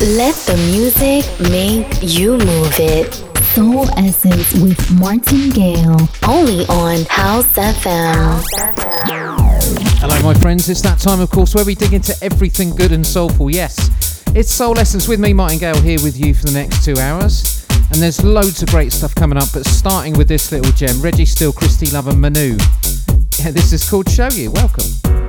Let the music make you move it. Soul Essence with Martin Gale. Only on House FM. Hello, my friends. It's that time, of course, where we dig into everything good and soulful. Yes, it's Soul Essence with me, Martin Gale, here with you for the next two hours. And there's loads of great stuff coming up, but starting with this little gem Reggie Steele, Christy Love, and Manu. Yeah, this is called Show You. Welcome.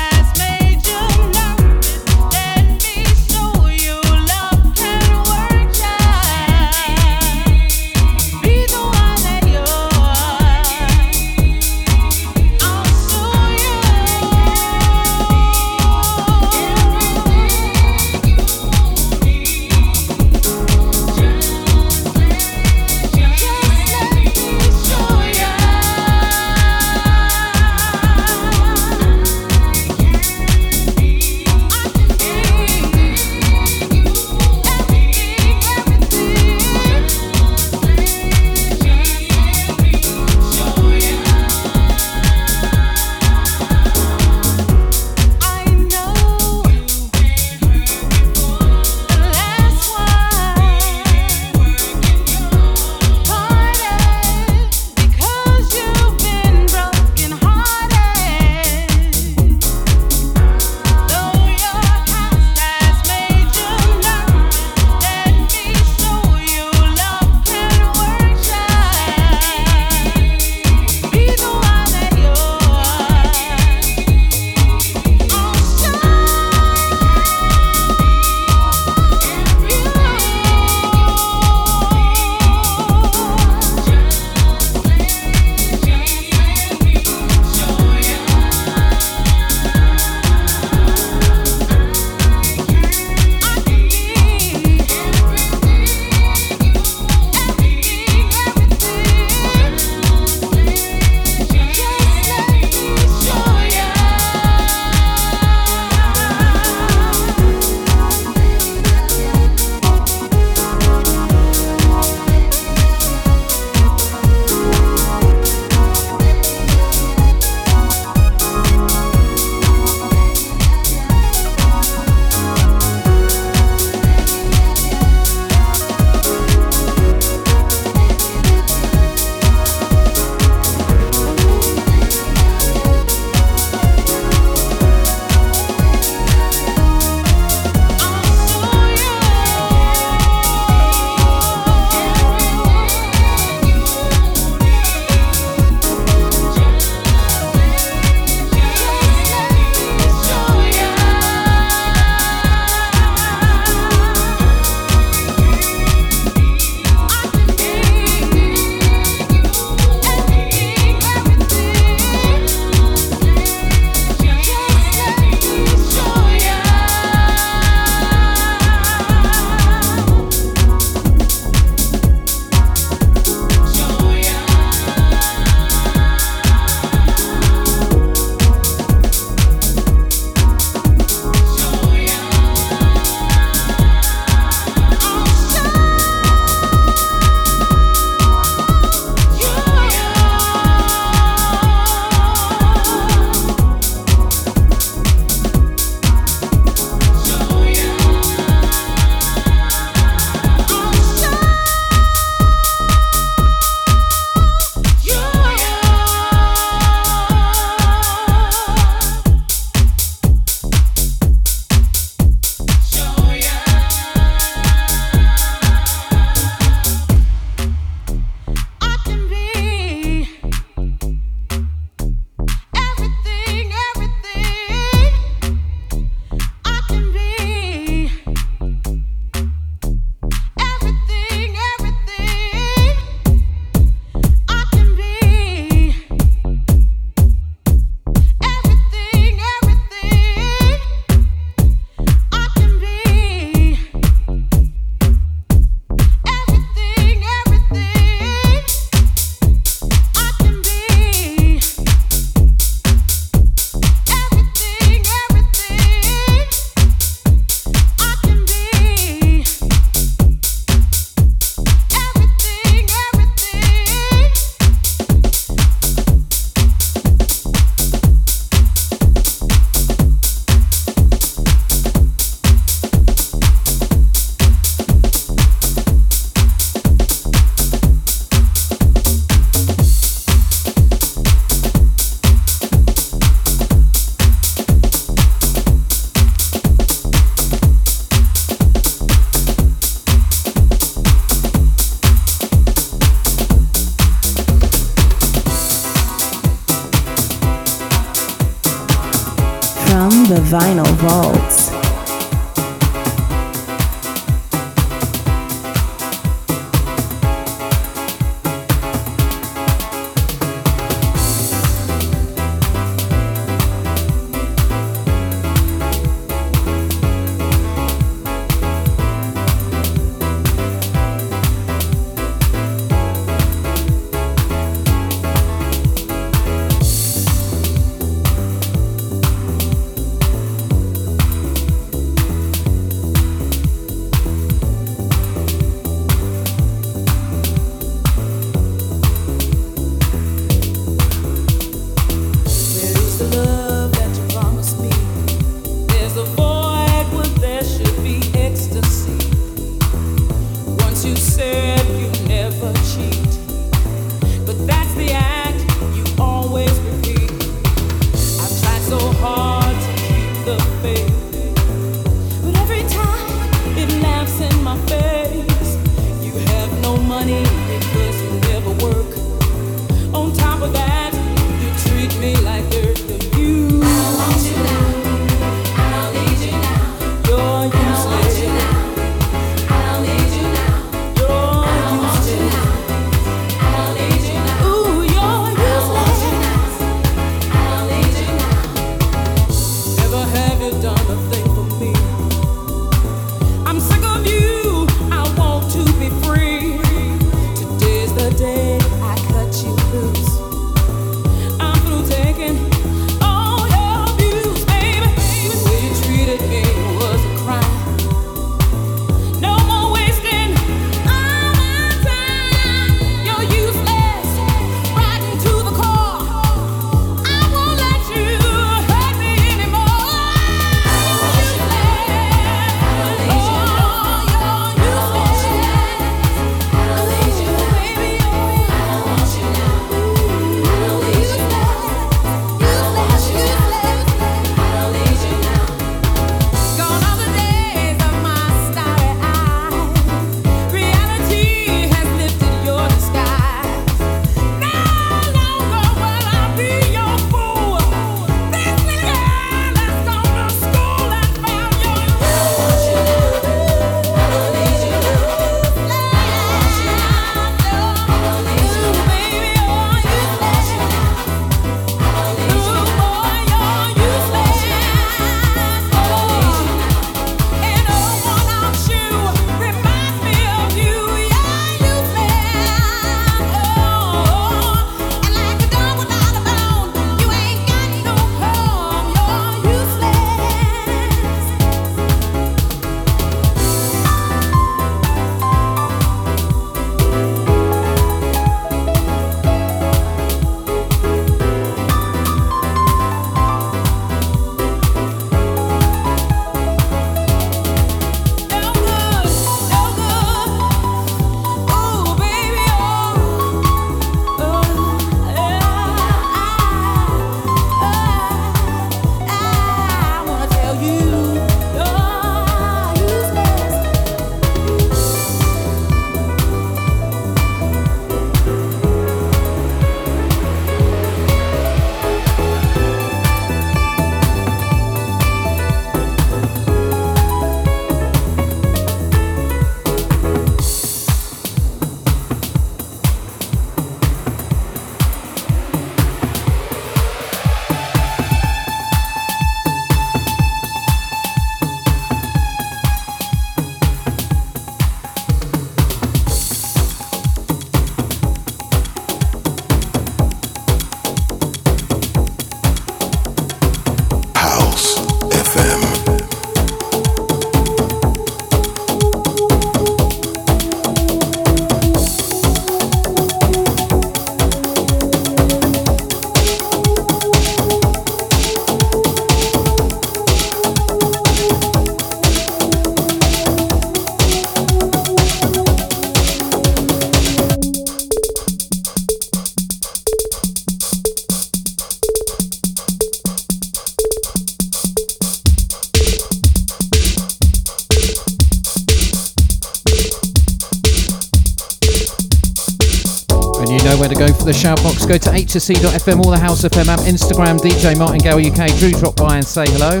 go to hsc.fm, all the house FM app, Instagram, DJ Martingale UK. Drew, drop by and say hello.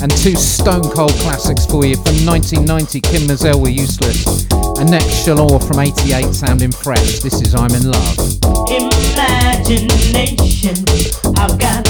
And two stone cold classics for you from 1990, Kym Mazelle were useless. And next, Shalor from 88, sounding fresh. This is I'm in love. Imagination, I've got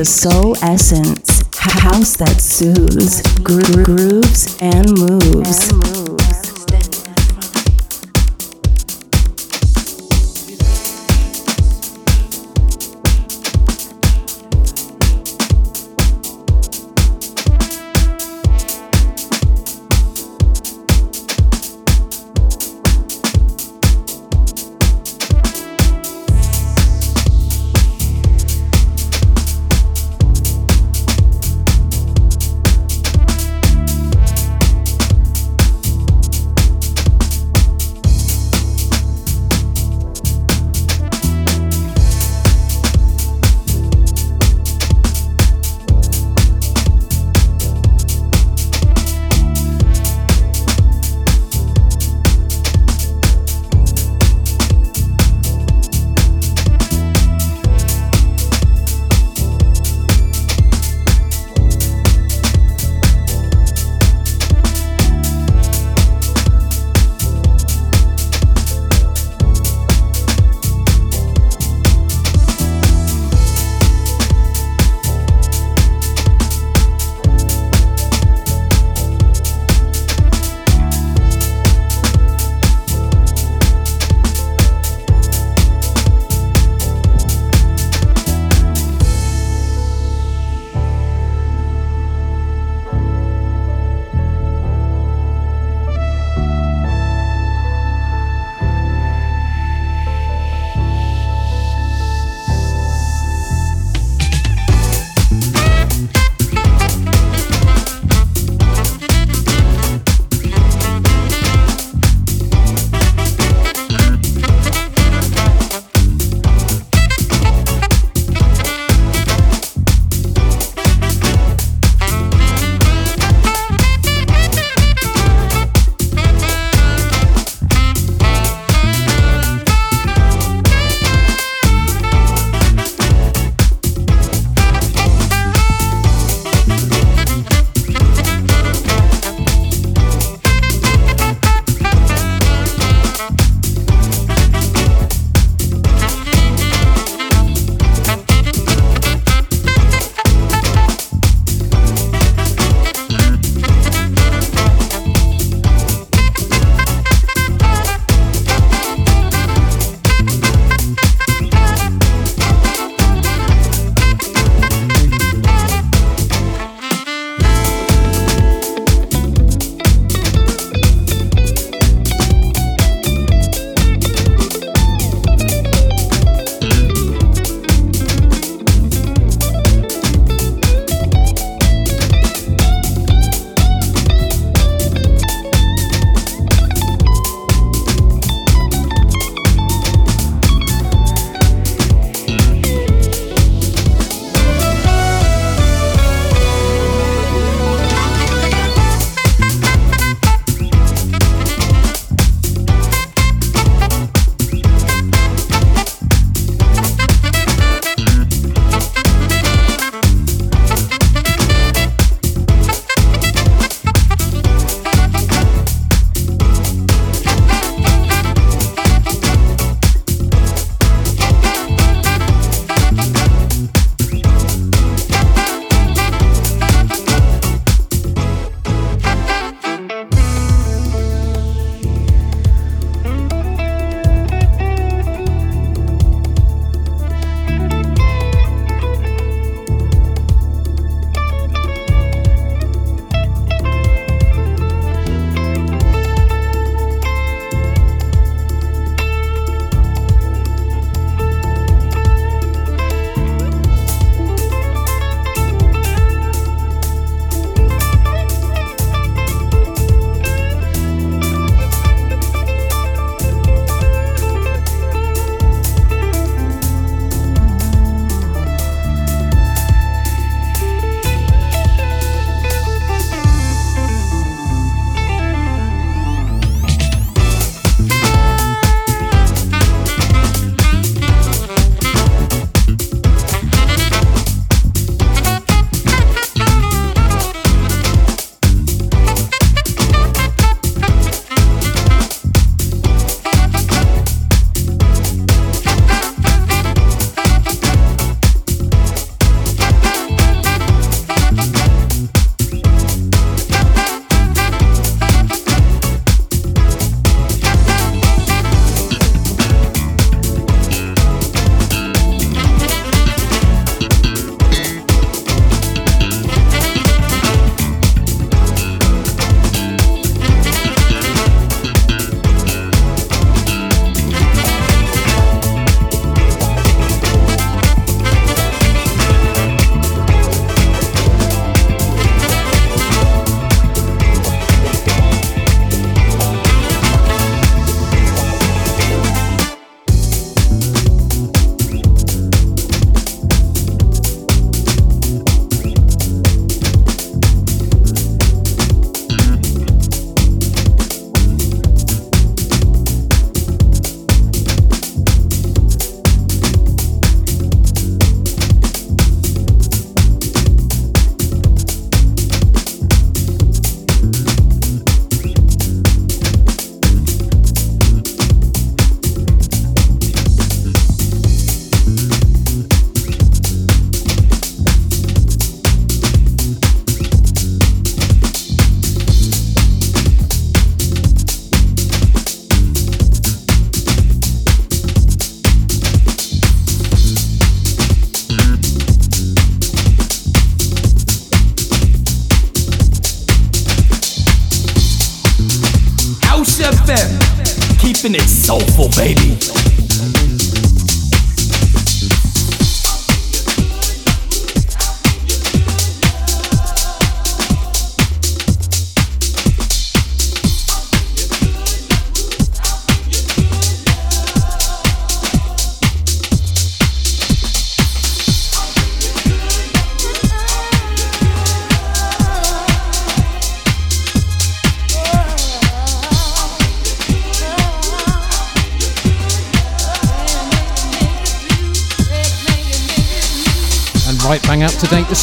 the soul essence, house that soothes, groove.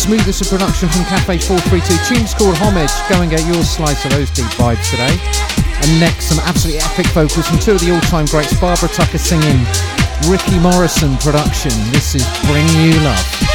Smoothest of production from Cafe 432. Tunes called Homage. Go and get your slice of those deep vibes today. And next, some absolutely epic vocals from two of the all-time greats, Barbara Tucker singing, Ricky Morrison production. This is Bring You Love.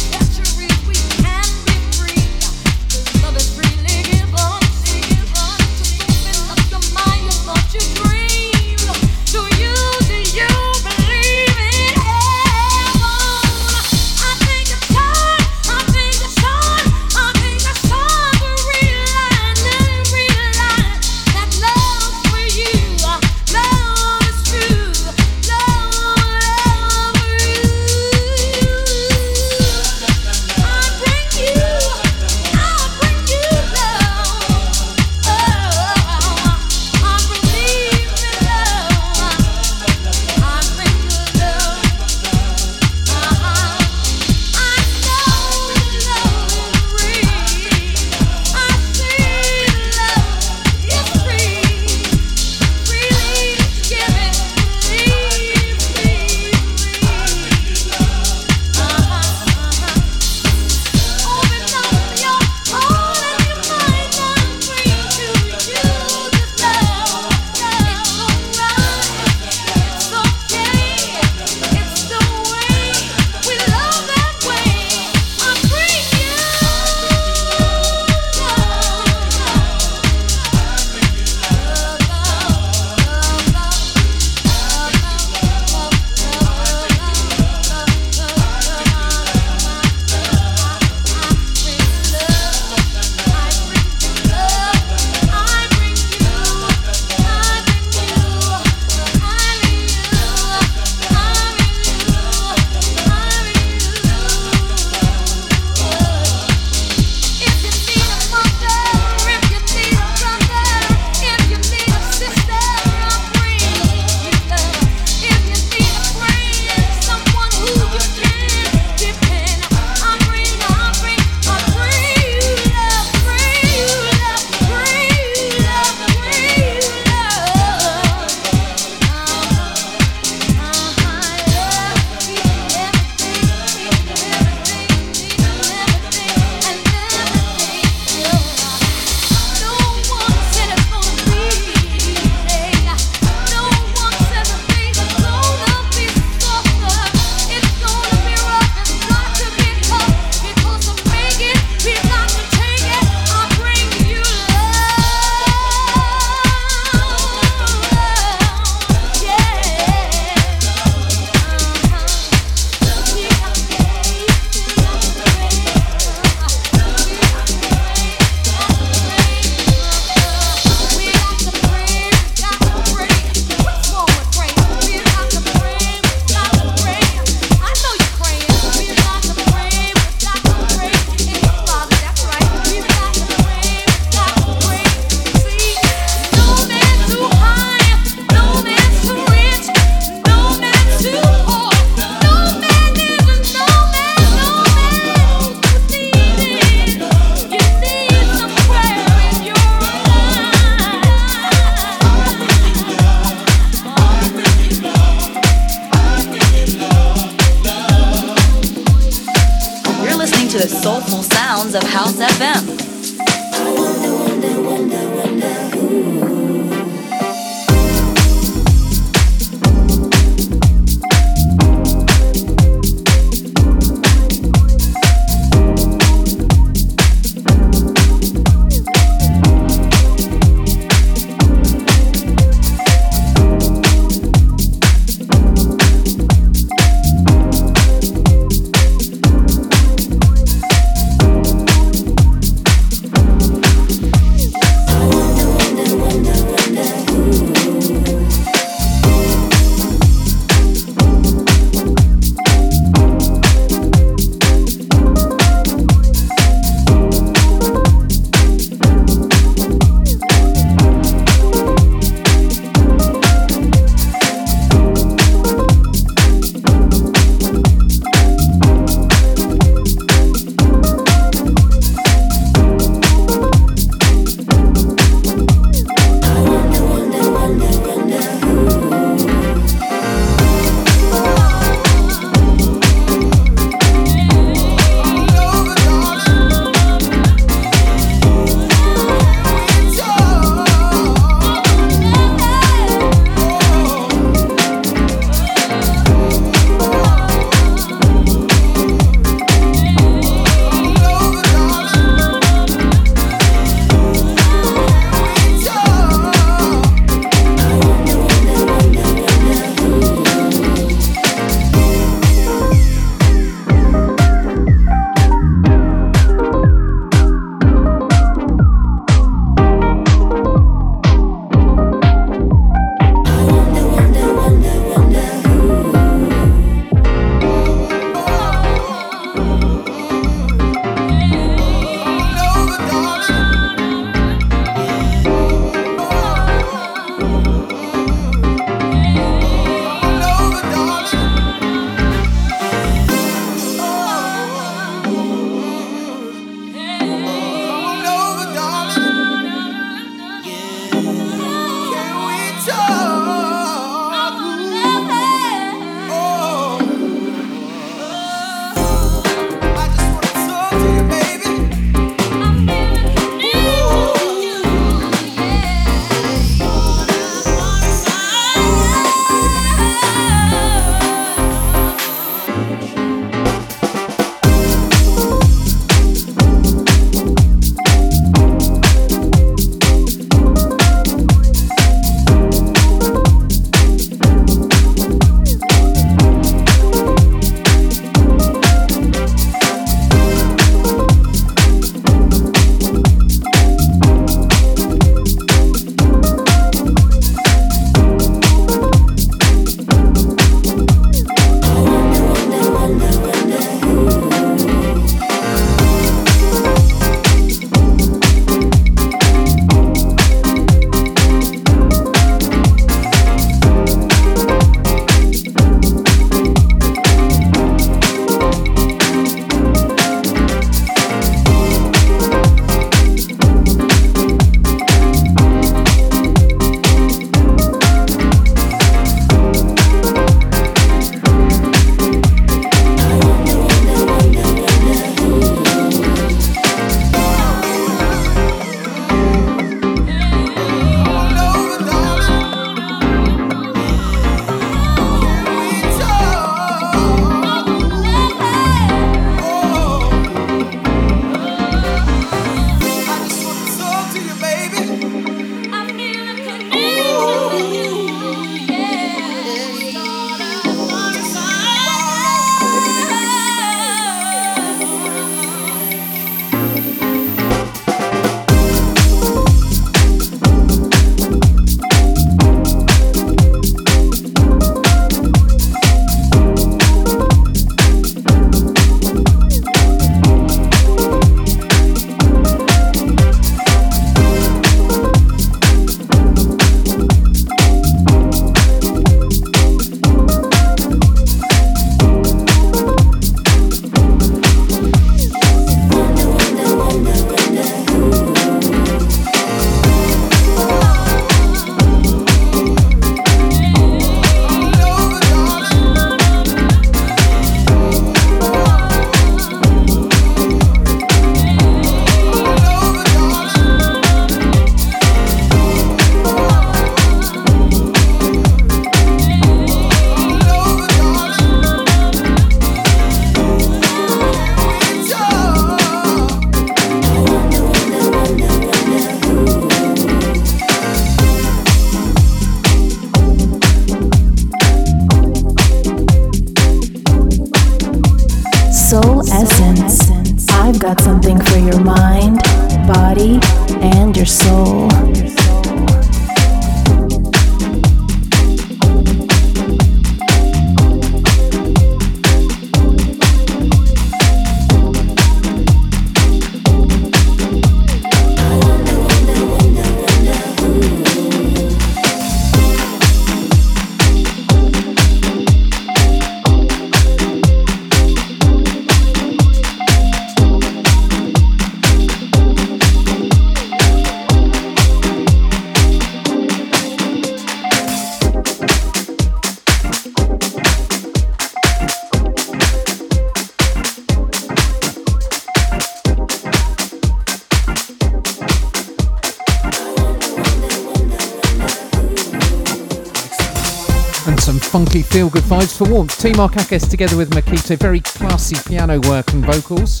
for Warmth, T. Markakis together with Makito. Very classy piano work and vocals.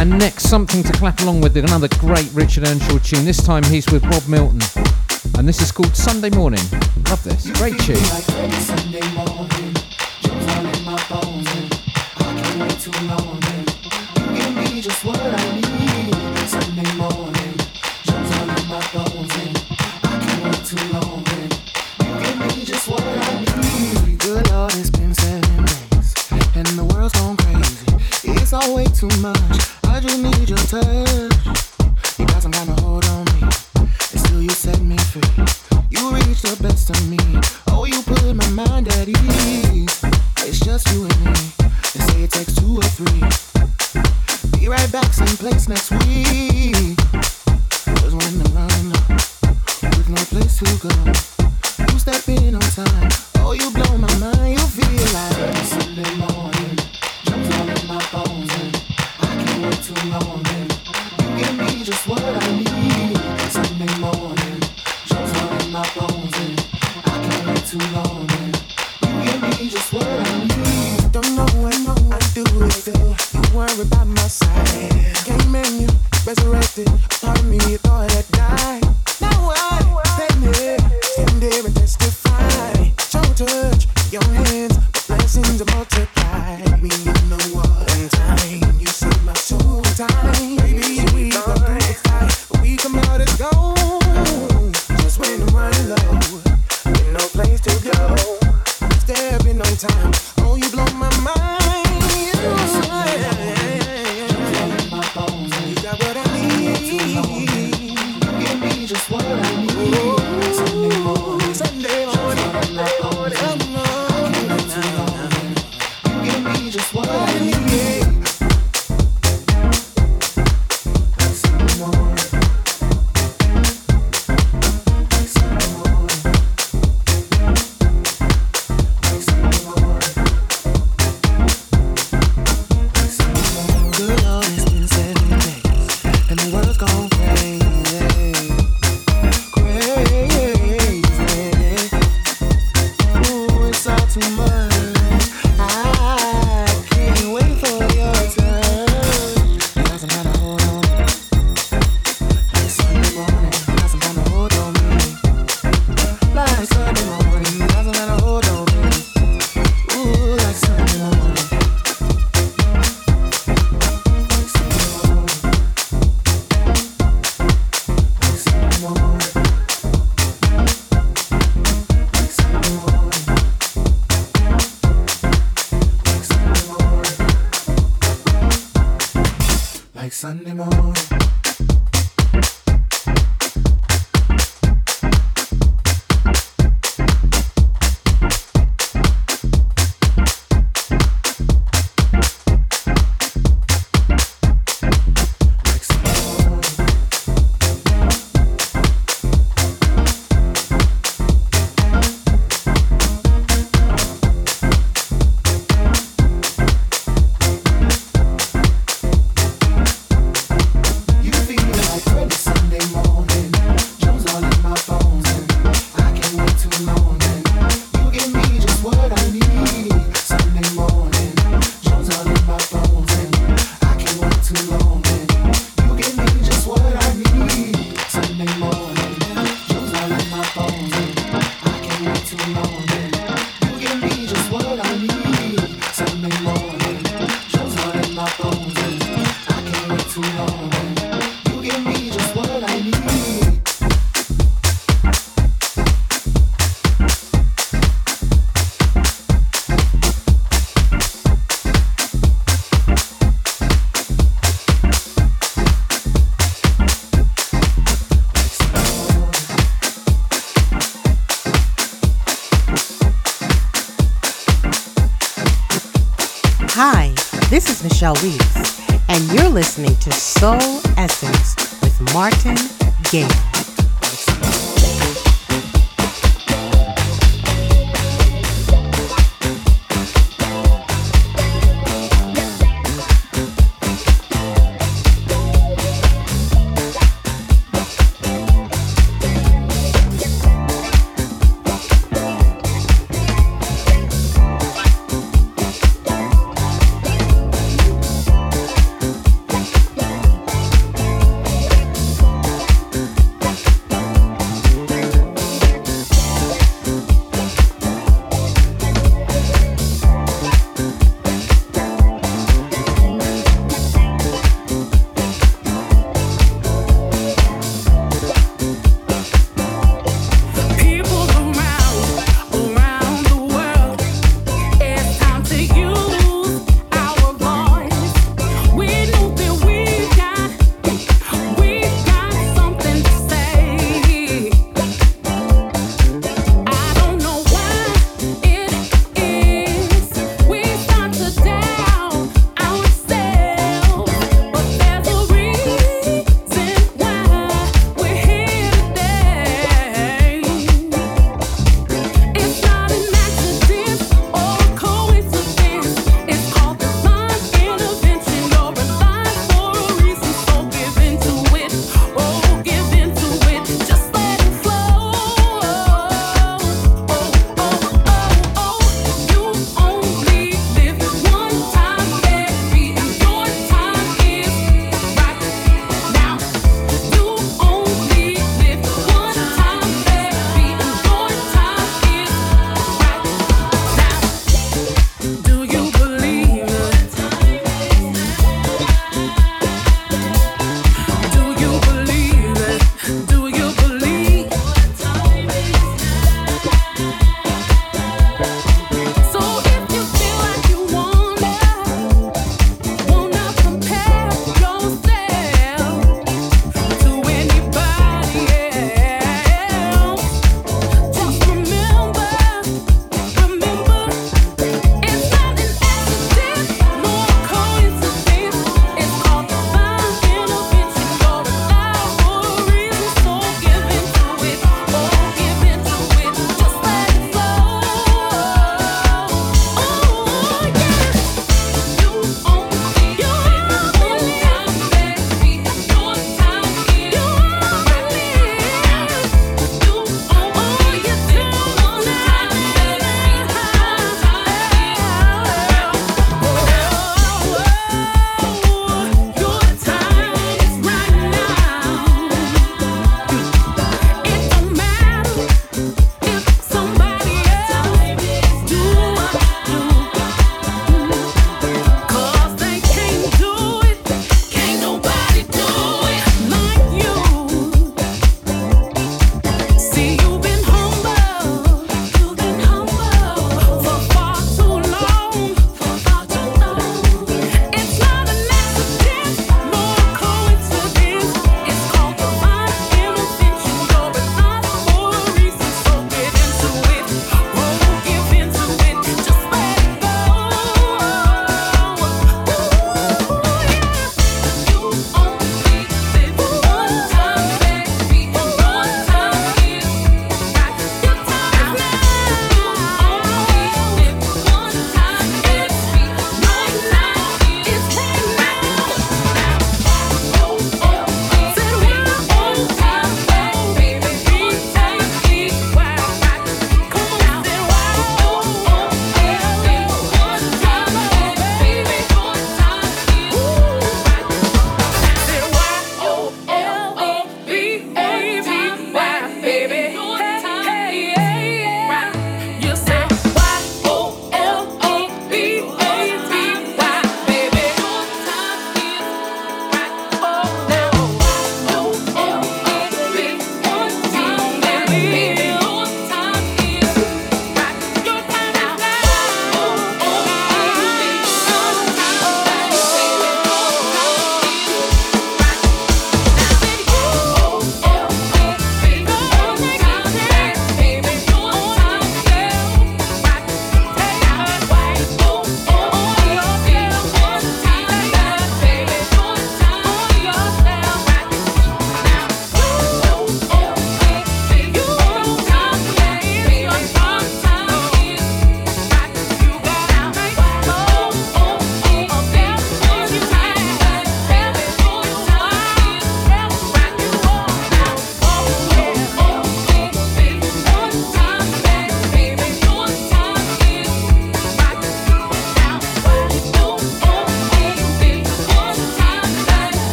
And next, something to clap along with, another great Richard Earnshaw tune. This time he's with Rob Milton. And this is called Sunday Morning. Love this. Great tune. And you're listening to Soul Essence with Martin Gaye.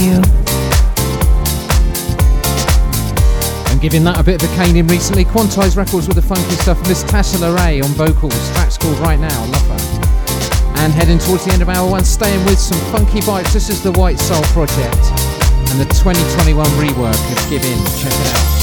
you. I'm giving that a bit of a cane in recently. Quantize Records with the funky stuff. Miss Tasha LeRae on vocals. Track's called Right Now. Love her. And heading towards the end of hour one, staying with some funky vibes. This is the White Soul Project and the 2021 rework of Give In. Check it out.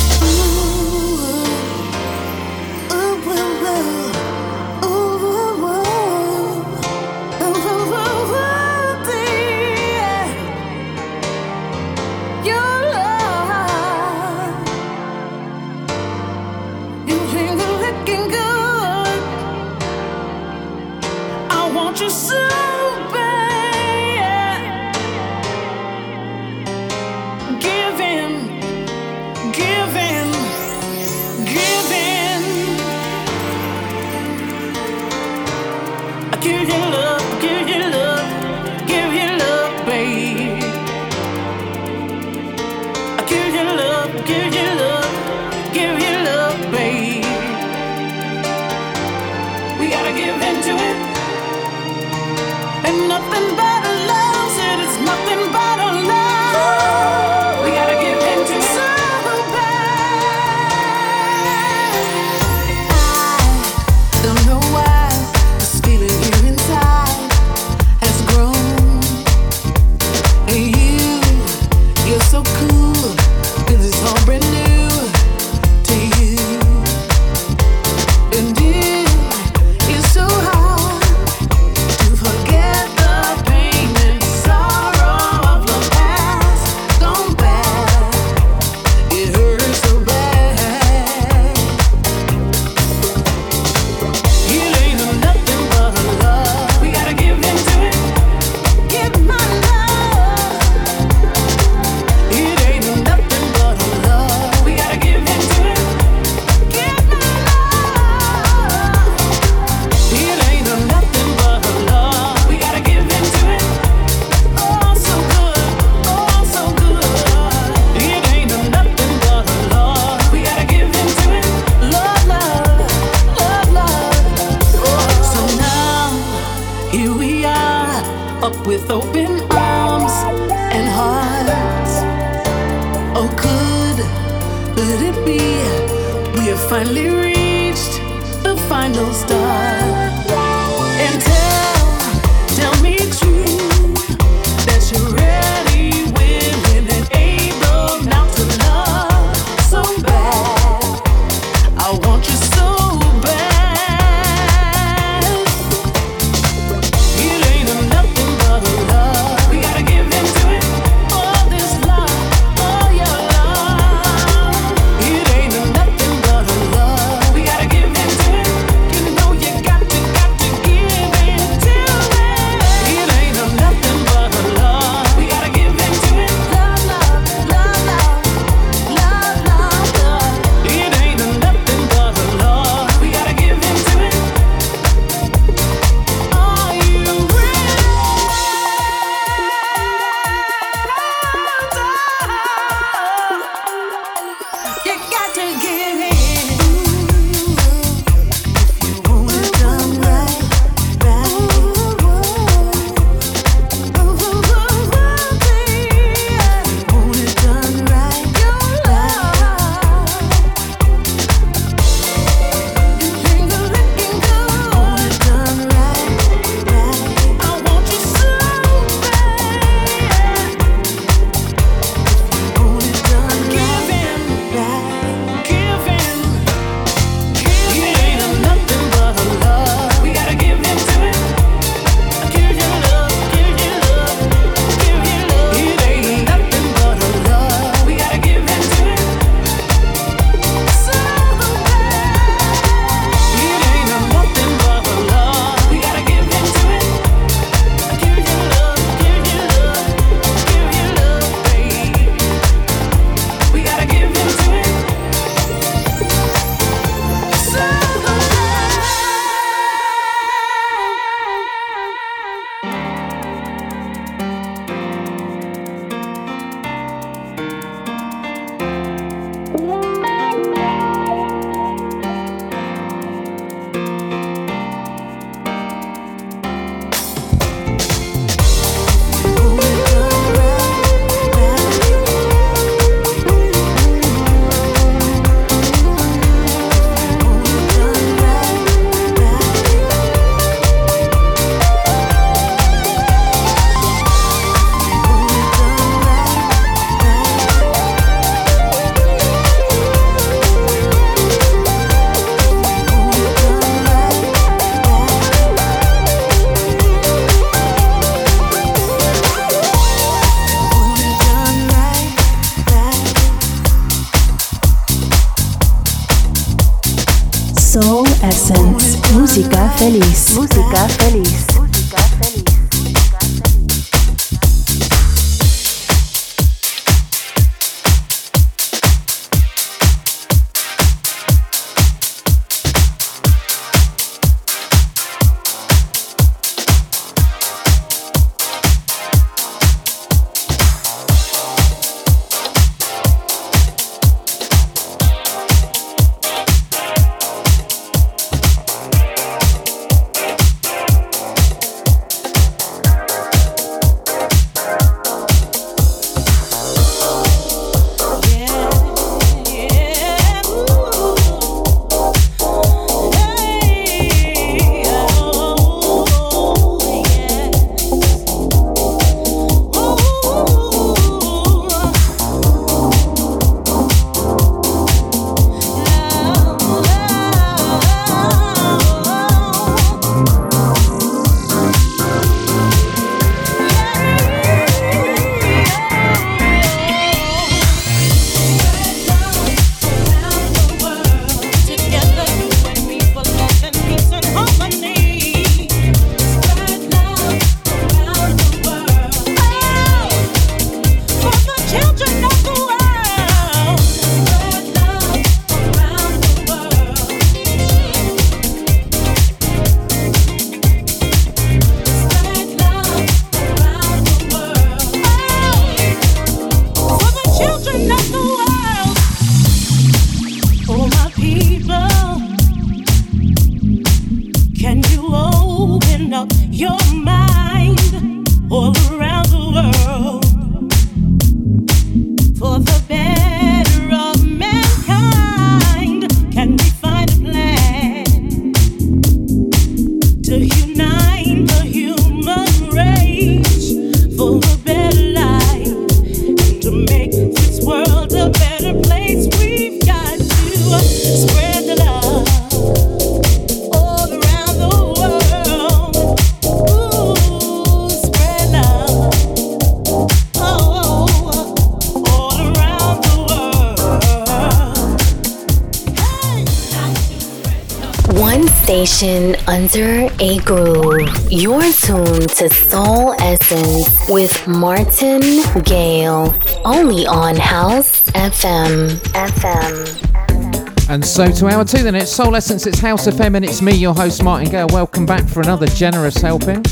Under a groove. You're tuned to Soul Essence with Martin Gale, only on House FM. FM. And so to hour two, then it's Soul Essence, it's House FM, and it's me, your host Martin Gale. Welcome back for another generous helping,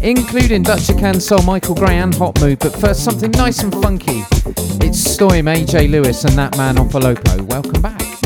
including Dutch Can Soul, Michael Gray, and Hot Mood. But first, something nice and funky. It's Stoim, AJ Lewis, and that man Opolopo. Welcome back.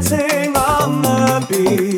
dancing on the beach.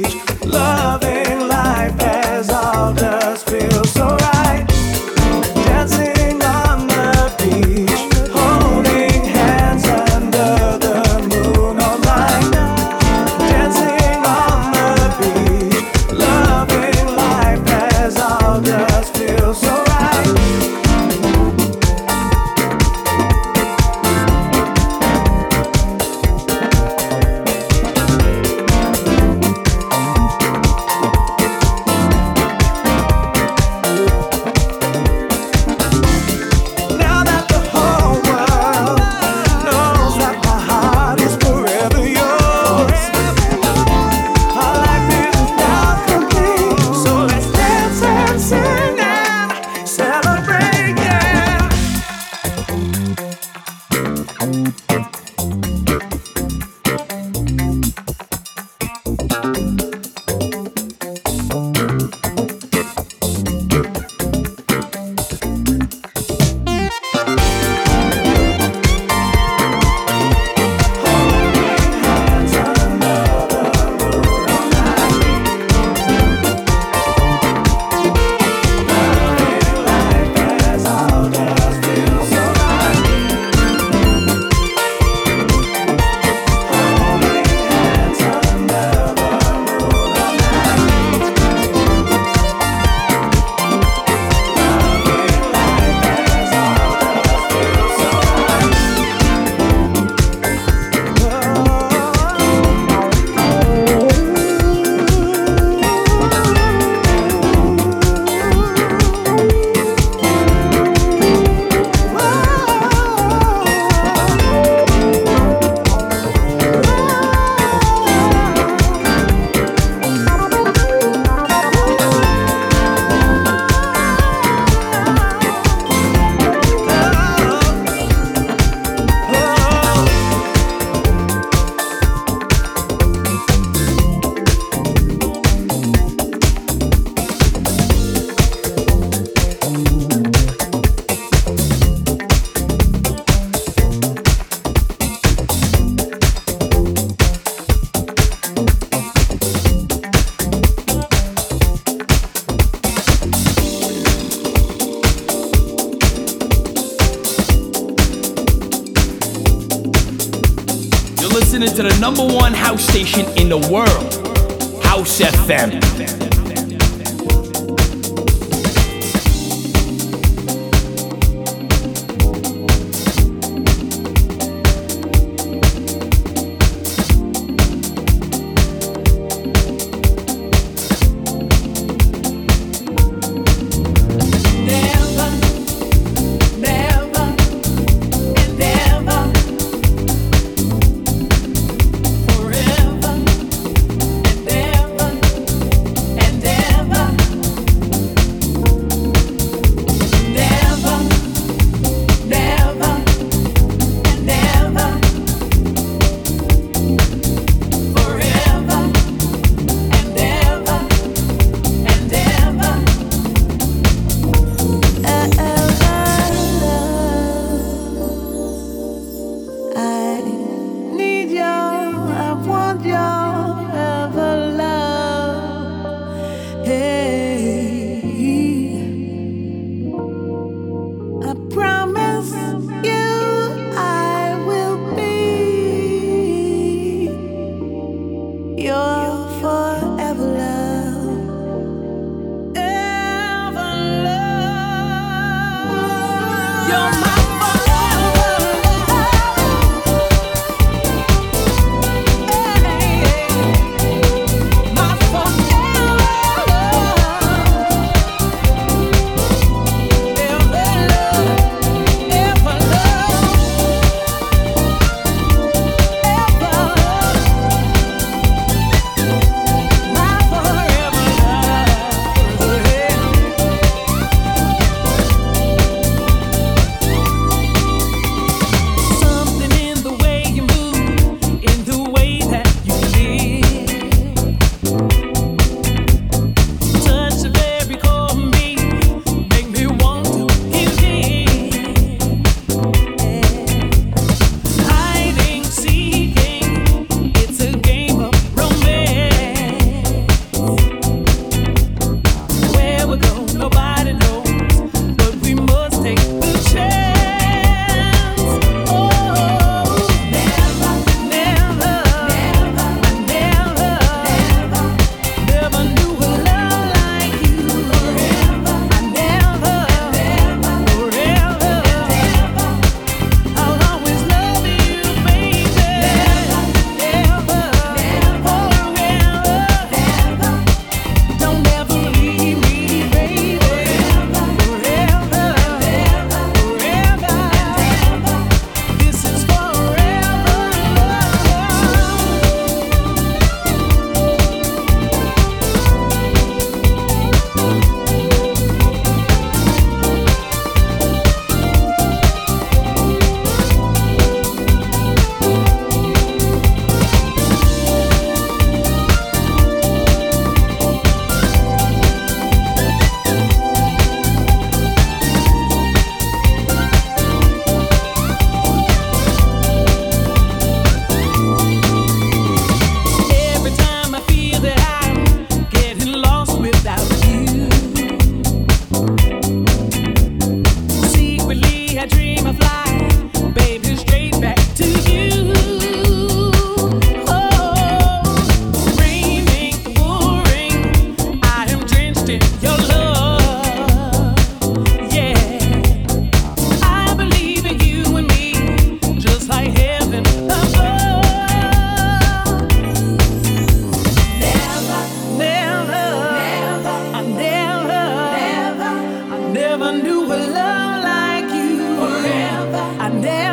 never knew a love like you. Forever. I never.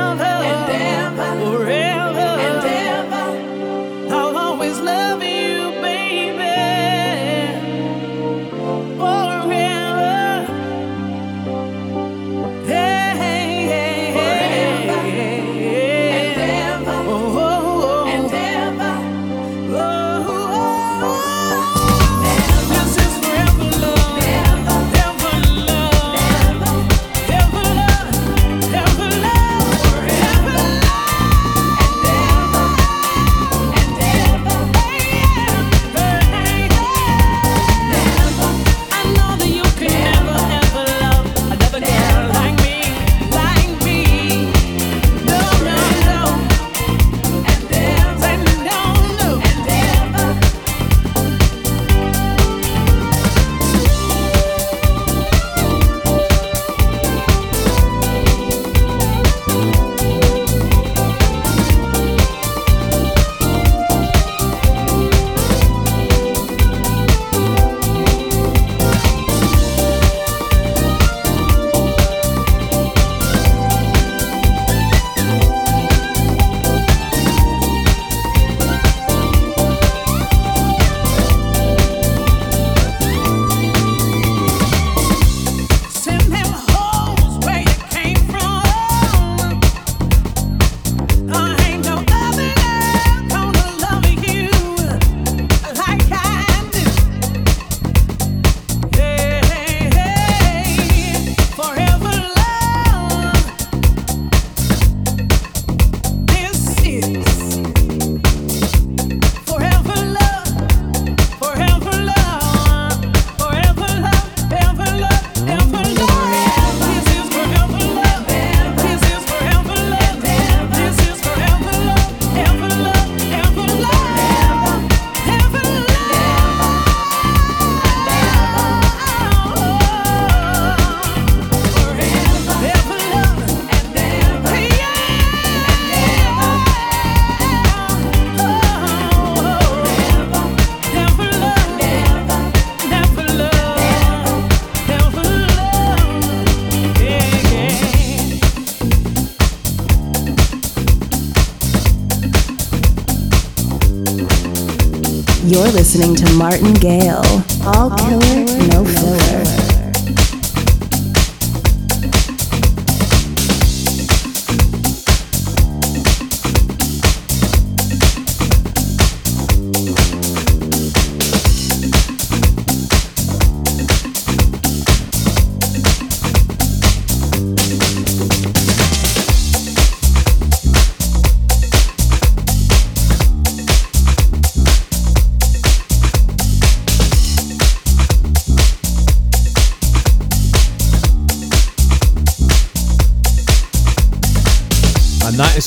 Listening to Martin Gale. All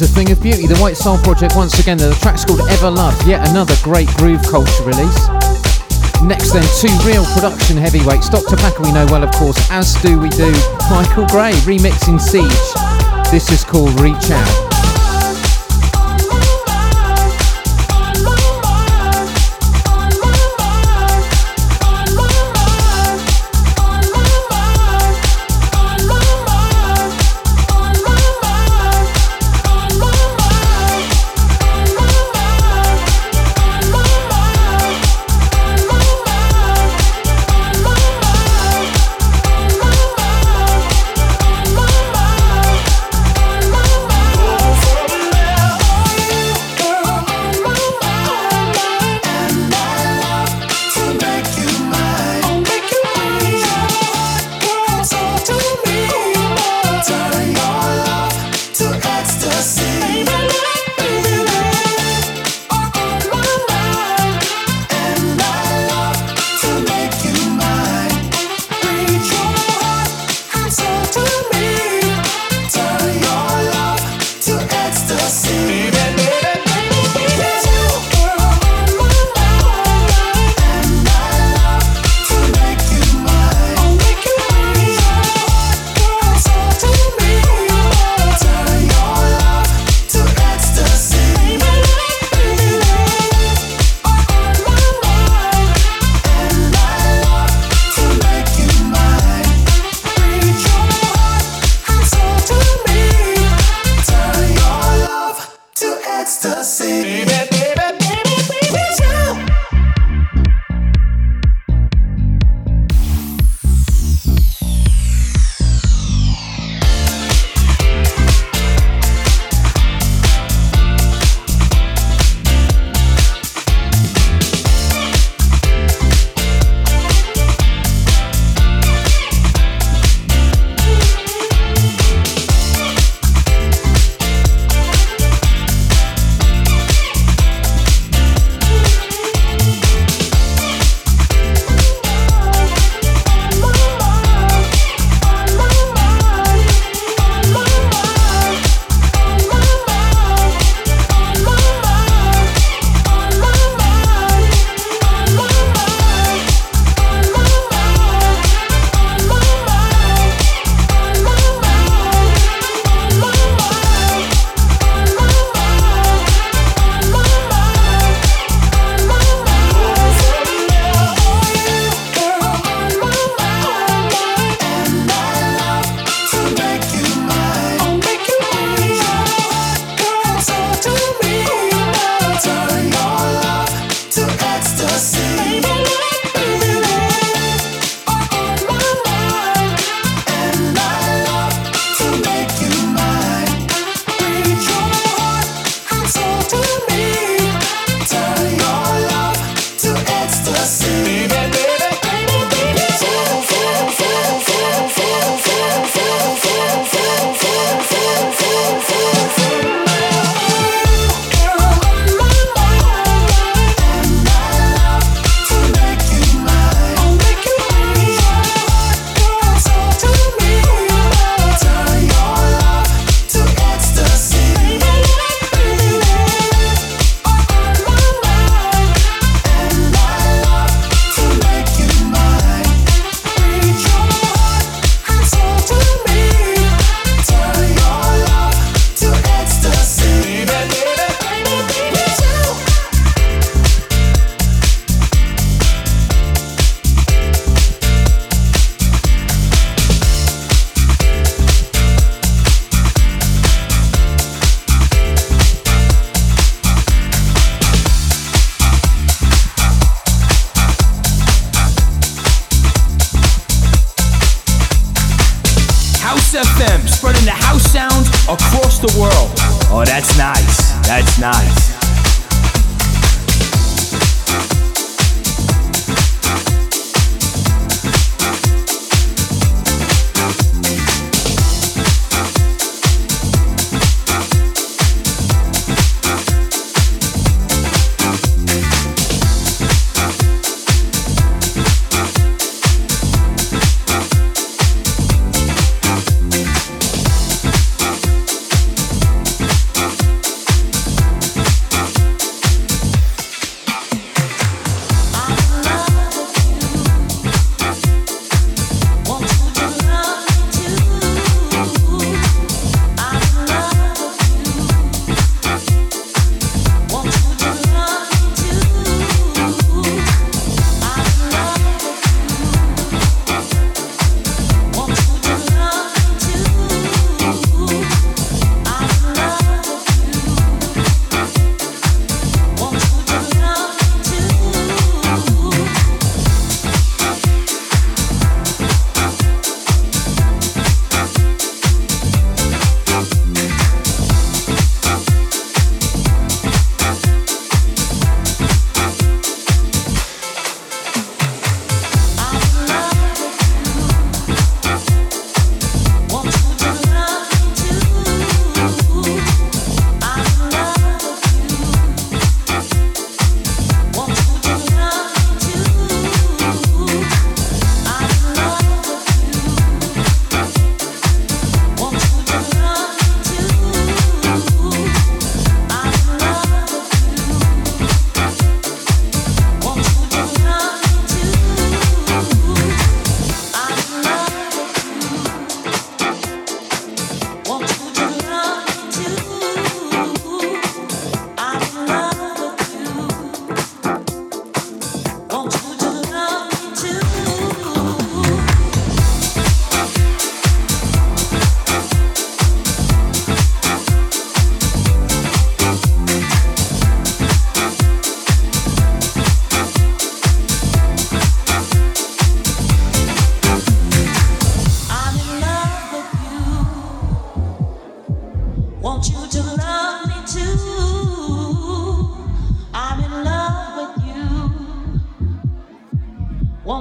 Is a thing of beauty. The White Soul Project, once again, the track's called Ever Love, yet another great groove culture release. Next, then, two real production heavyweights. Dr. Packer, we know well, of course, as do we do Michael Gray remixing Siege. This is called Reach Out.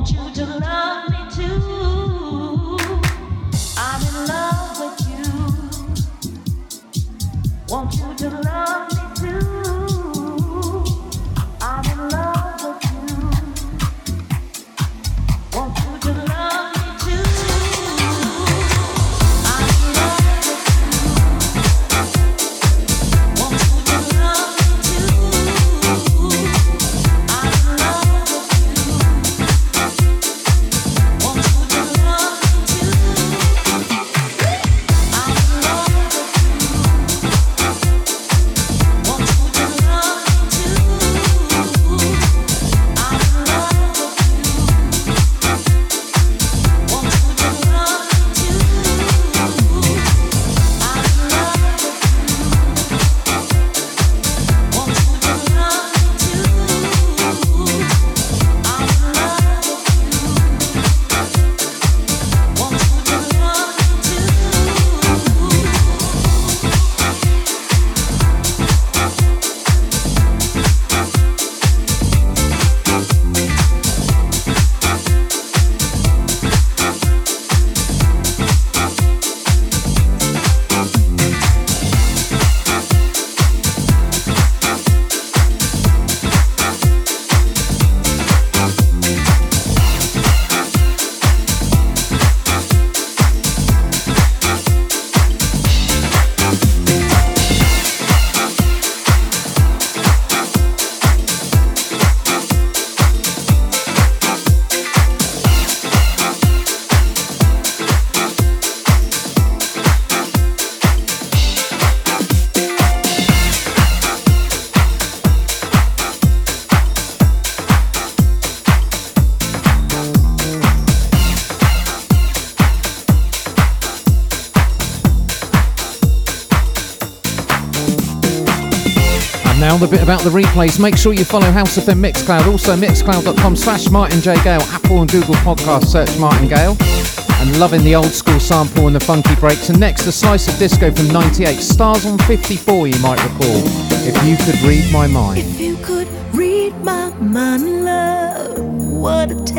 Chúa. a bit about the replays, make sure you follow House of FM Mixcloud, also mixcloud.com slash Martin J. Gale, Apple and Google podcast search Martin Gale. And loving the old school sample and the funky breaks. And next, a slice of disco from 98, Stars on 54, you might recall. If you could read my mind. If you could read my mind, love, what a t-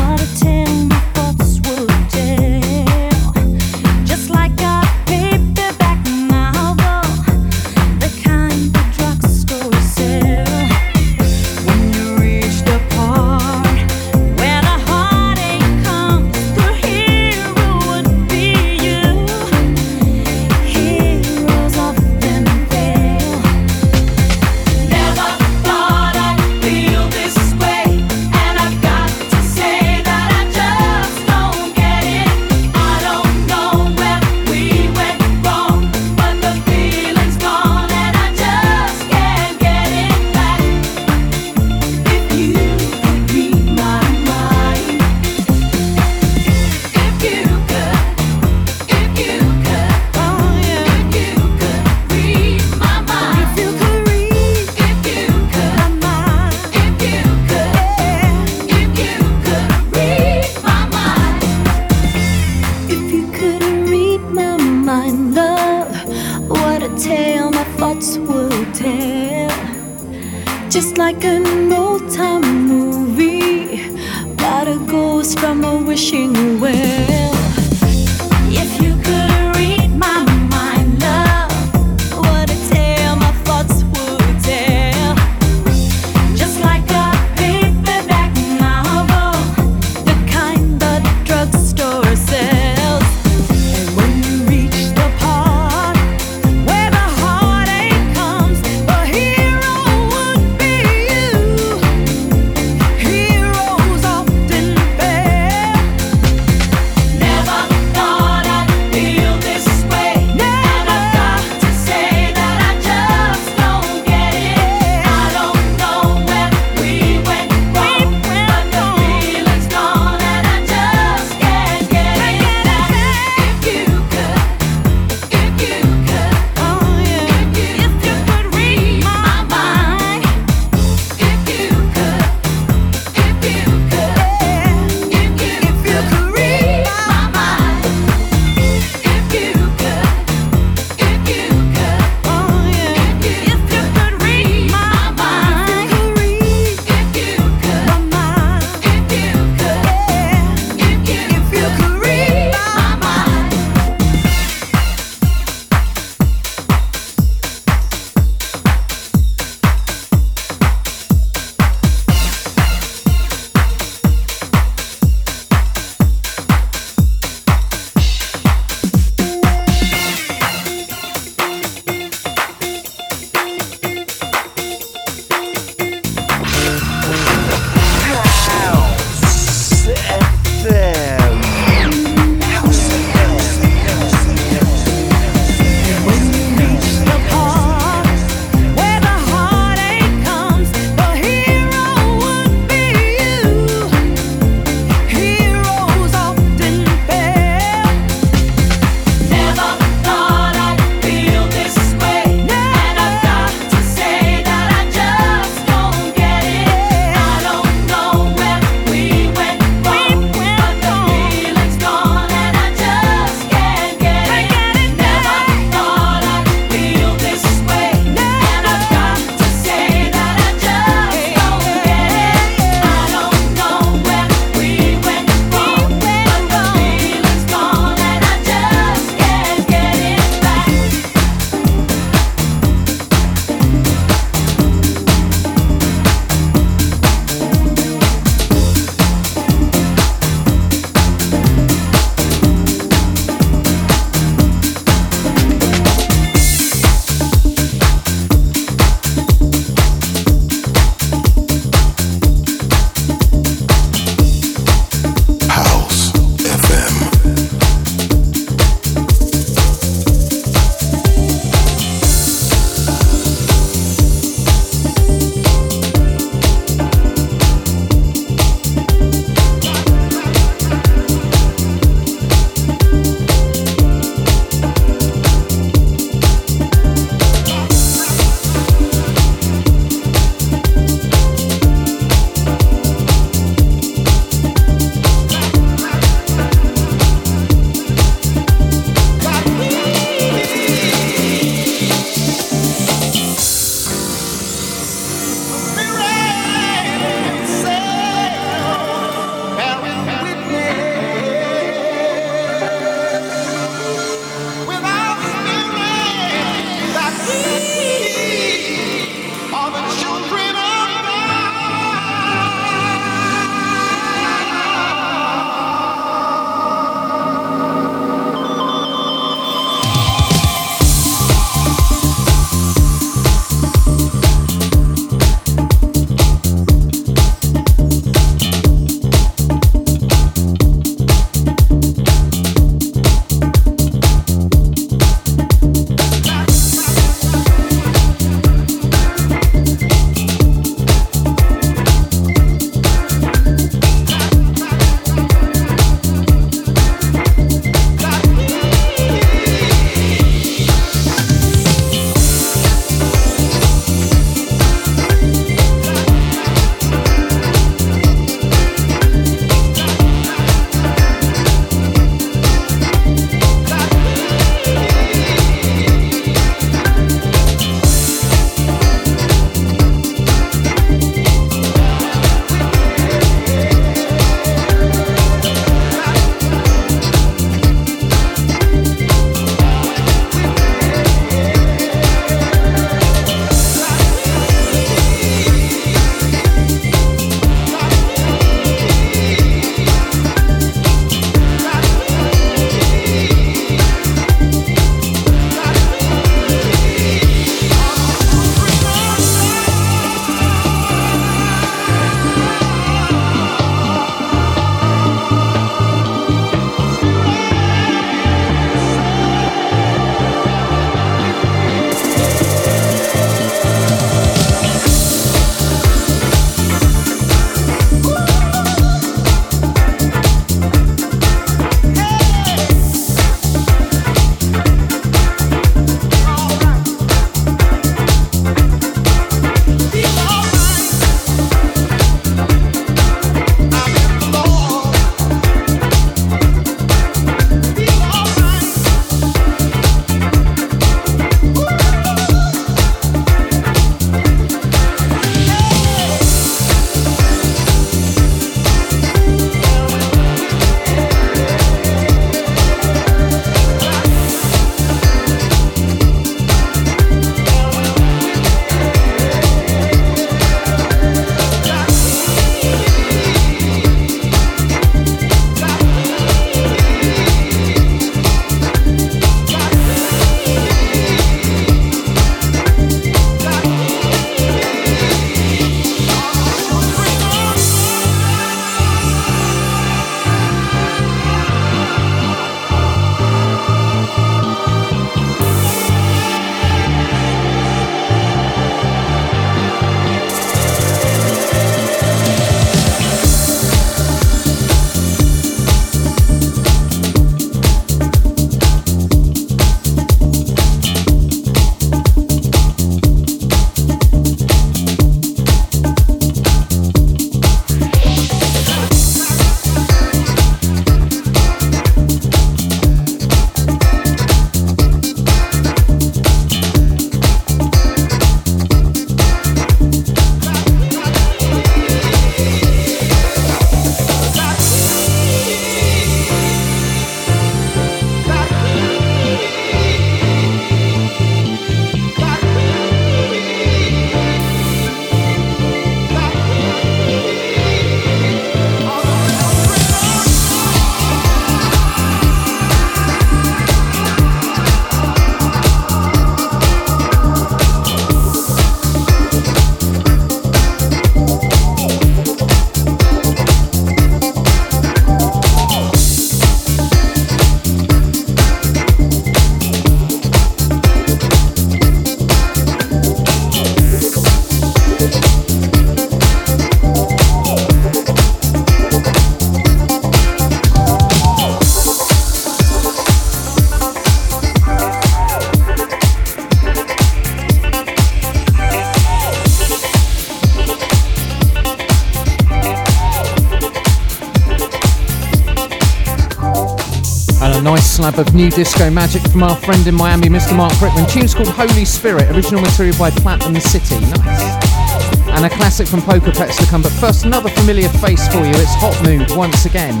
slab of new disco magic from our friend in Miami, Mr. Mark Brickman. Tune's called Holy Spirit, original material by Platinum City. Nice. And a classic from Poker Pets to come. But first, another familiar face for you. It's Hot Mood once again.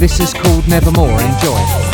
This is called Nevermore. Enjoy.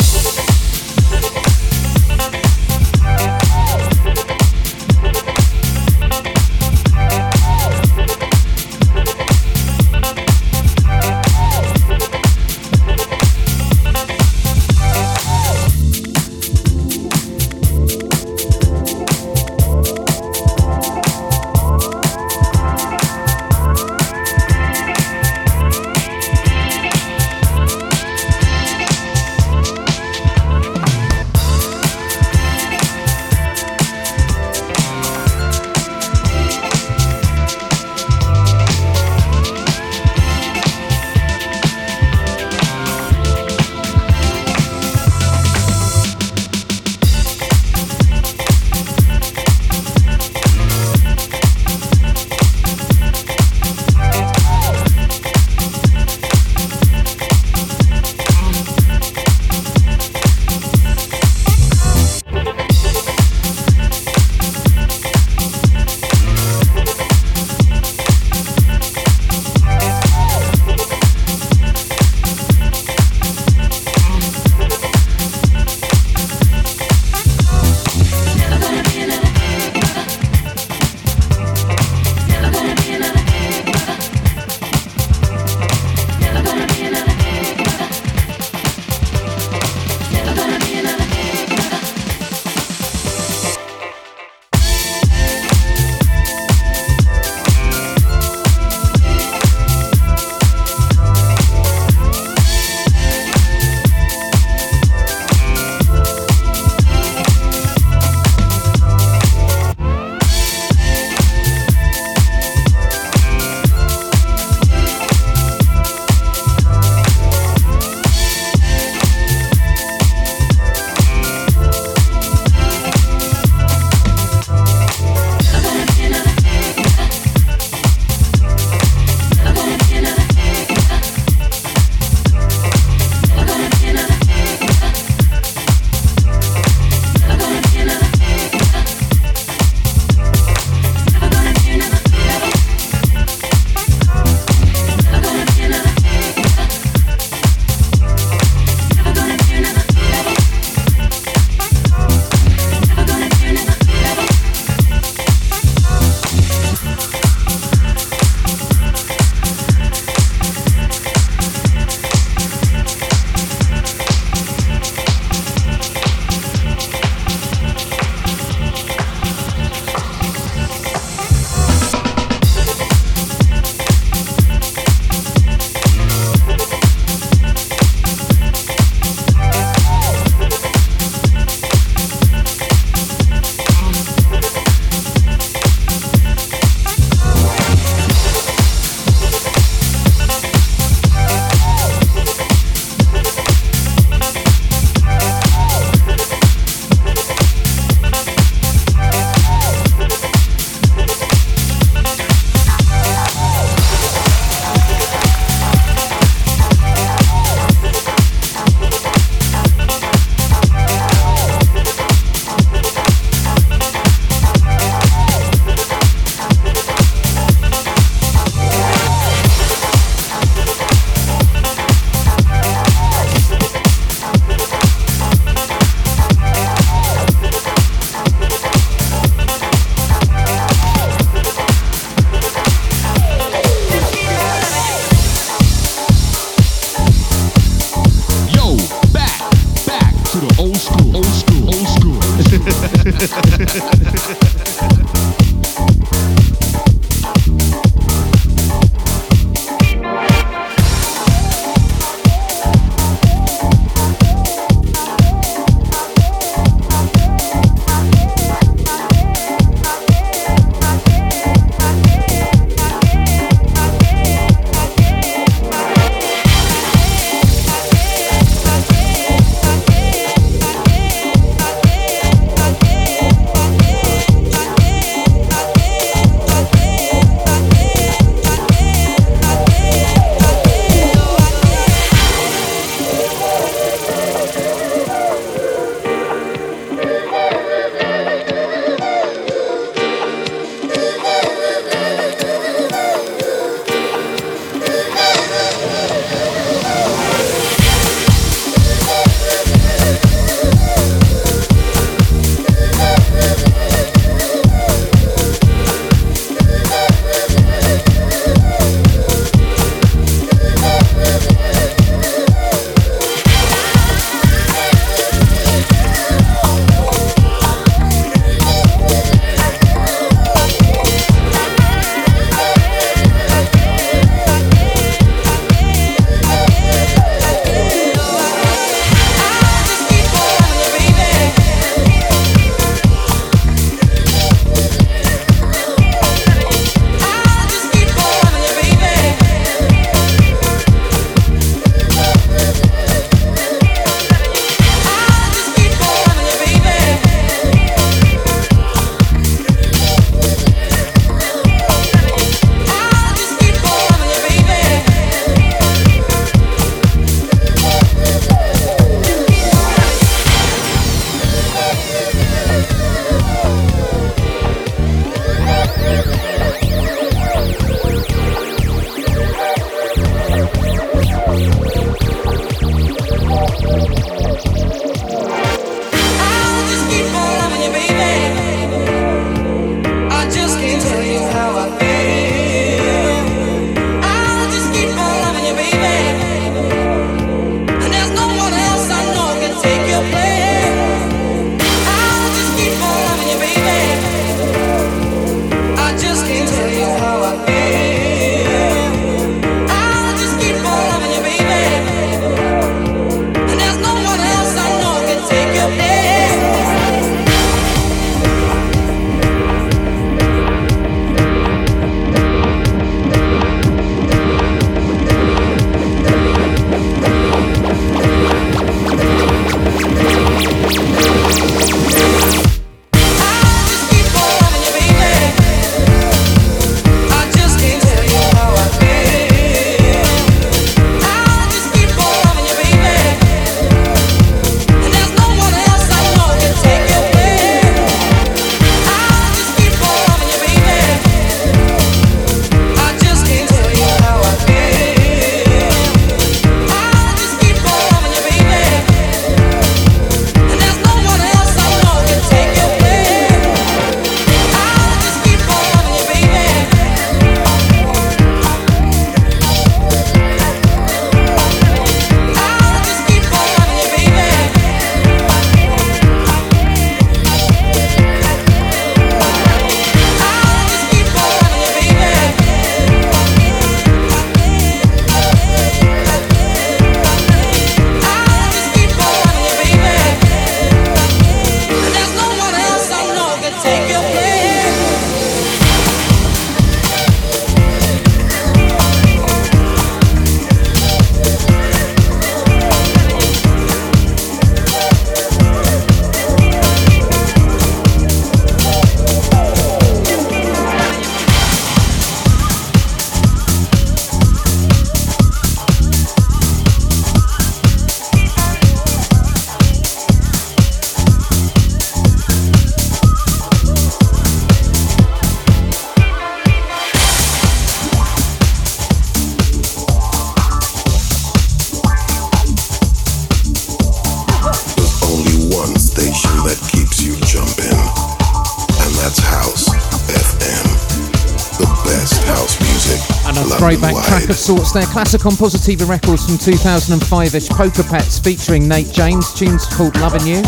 of sorts there. Classic on Positiva Records from 2005-ish. Poker Pets featuring Nate James. Tunes called Loving You.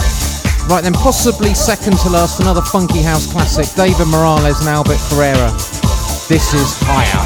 Right then, possibly second to last, another funky house classic. David Morales and Albert Cabrera. This is Higher.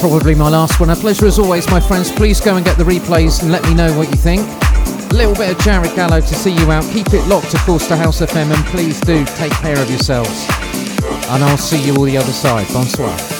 Probably my last one. A pleasure as always, my friends. Please go and get the replays and let me know what you think. A little bit of Jared Gallo to see you out. Keep it locked, of course, to House FM, and please do take care of yourselves. And I'll see you all the other side. Bonsoir.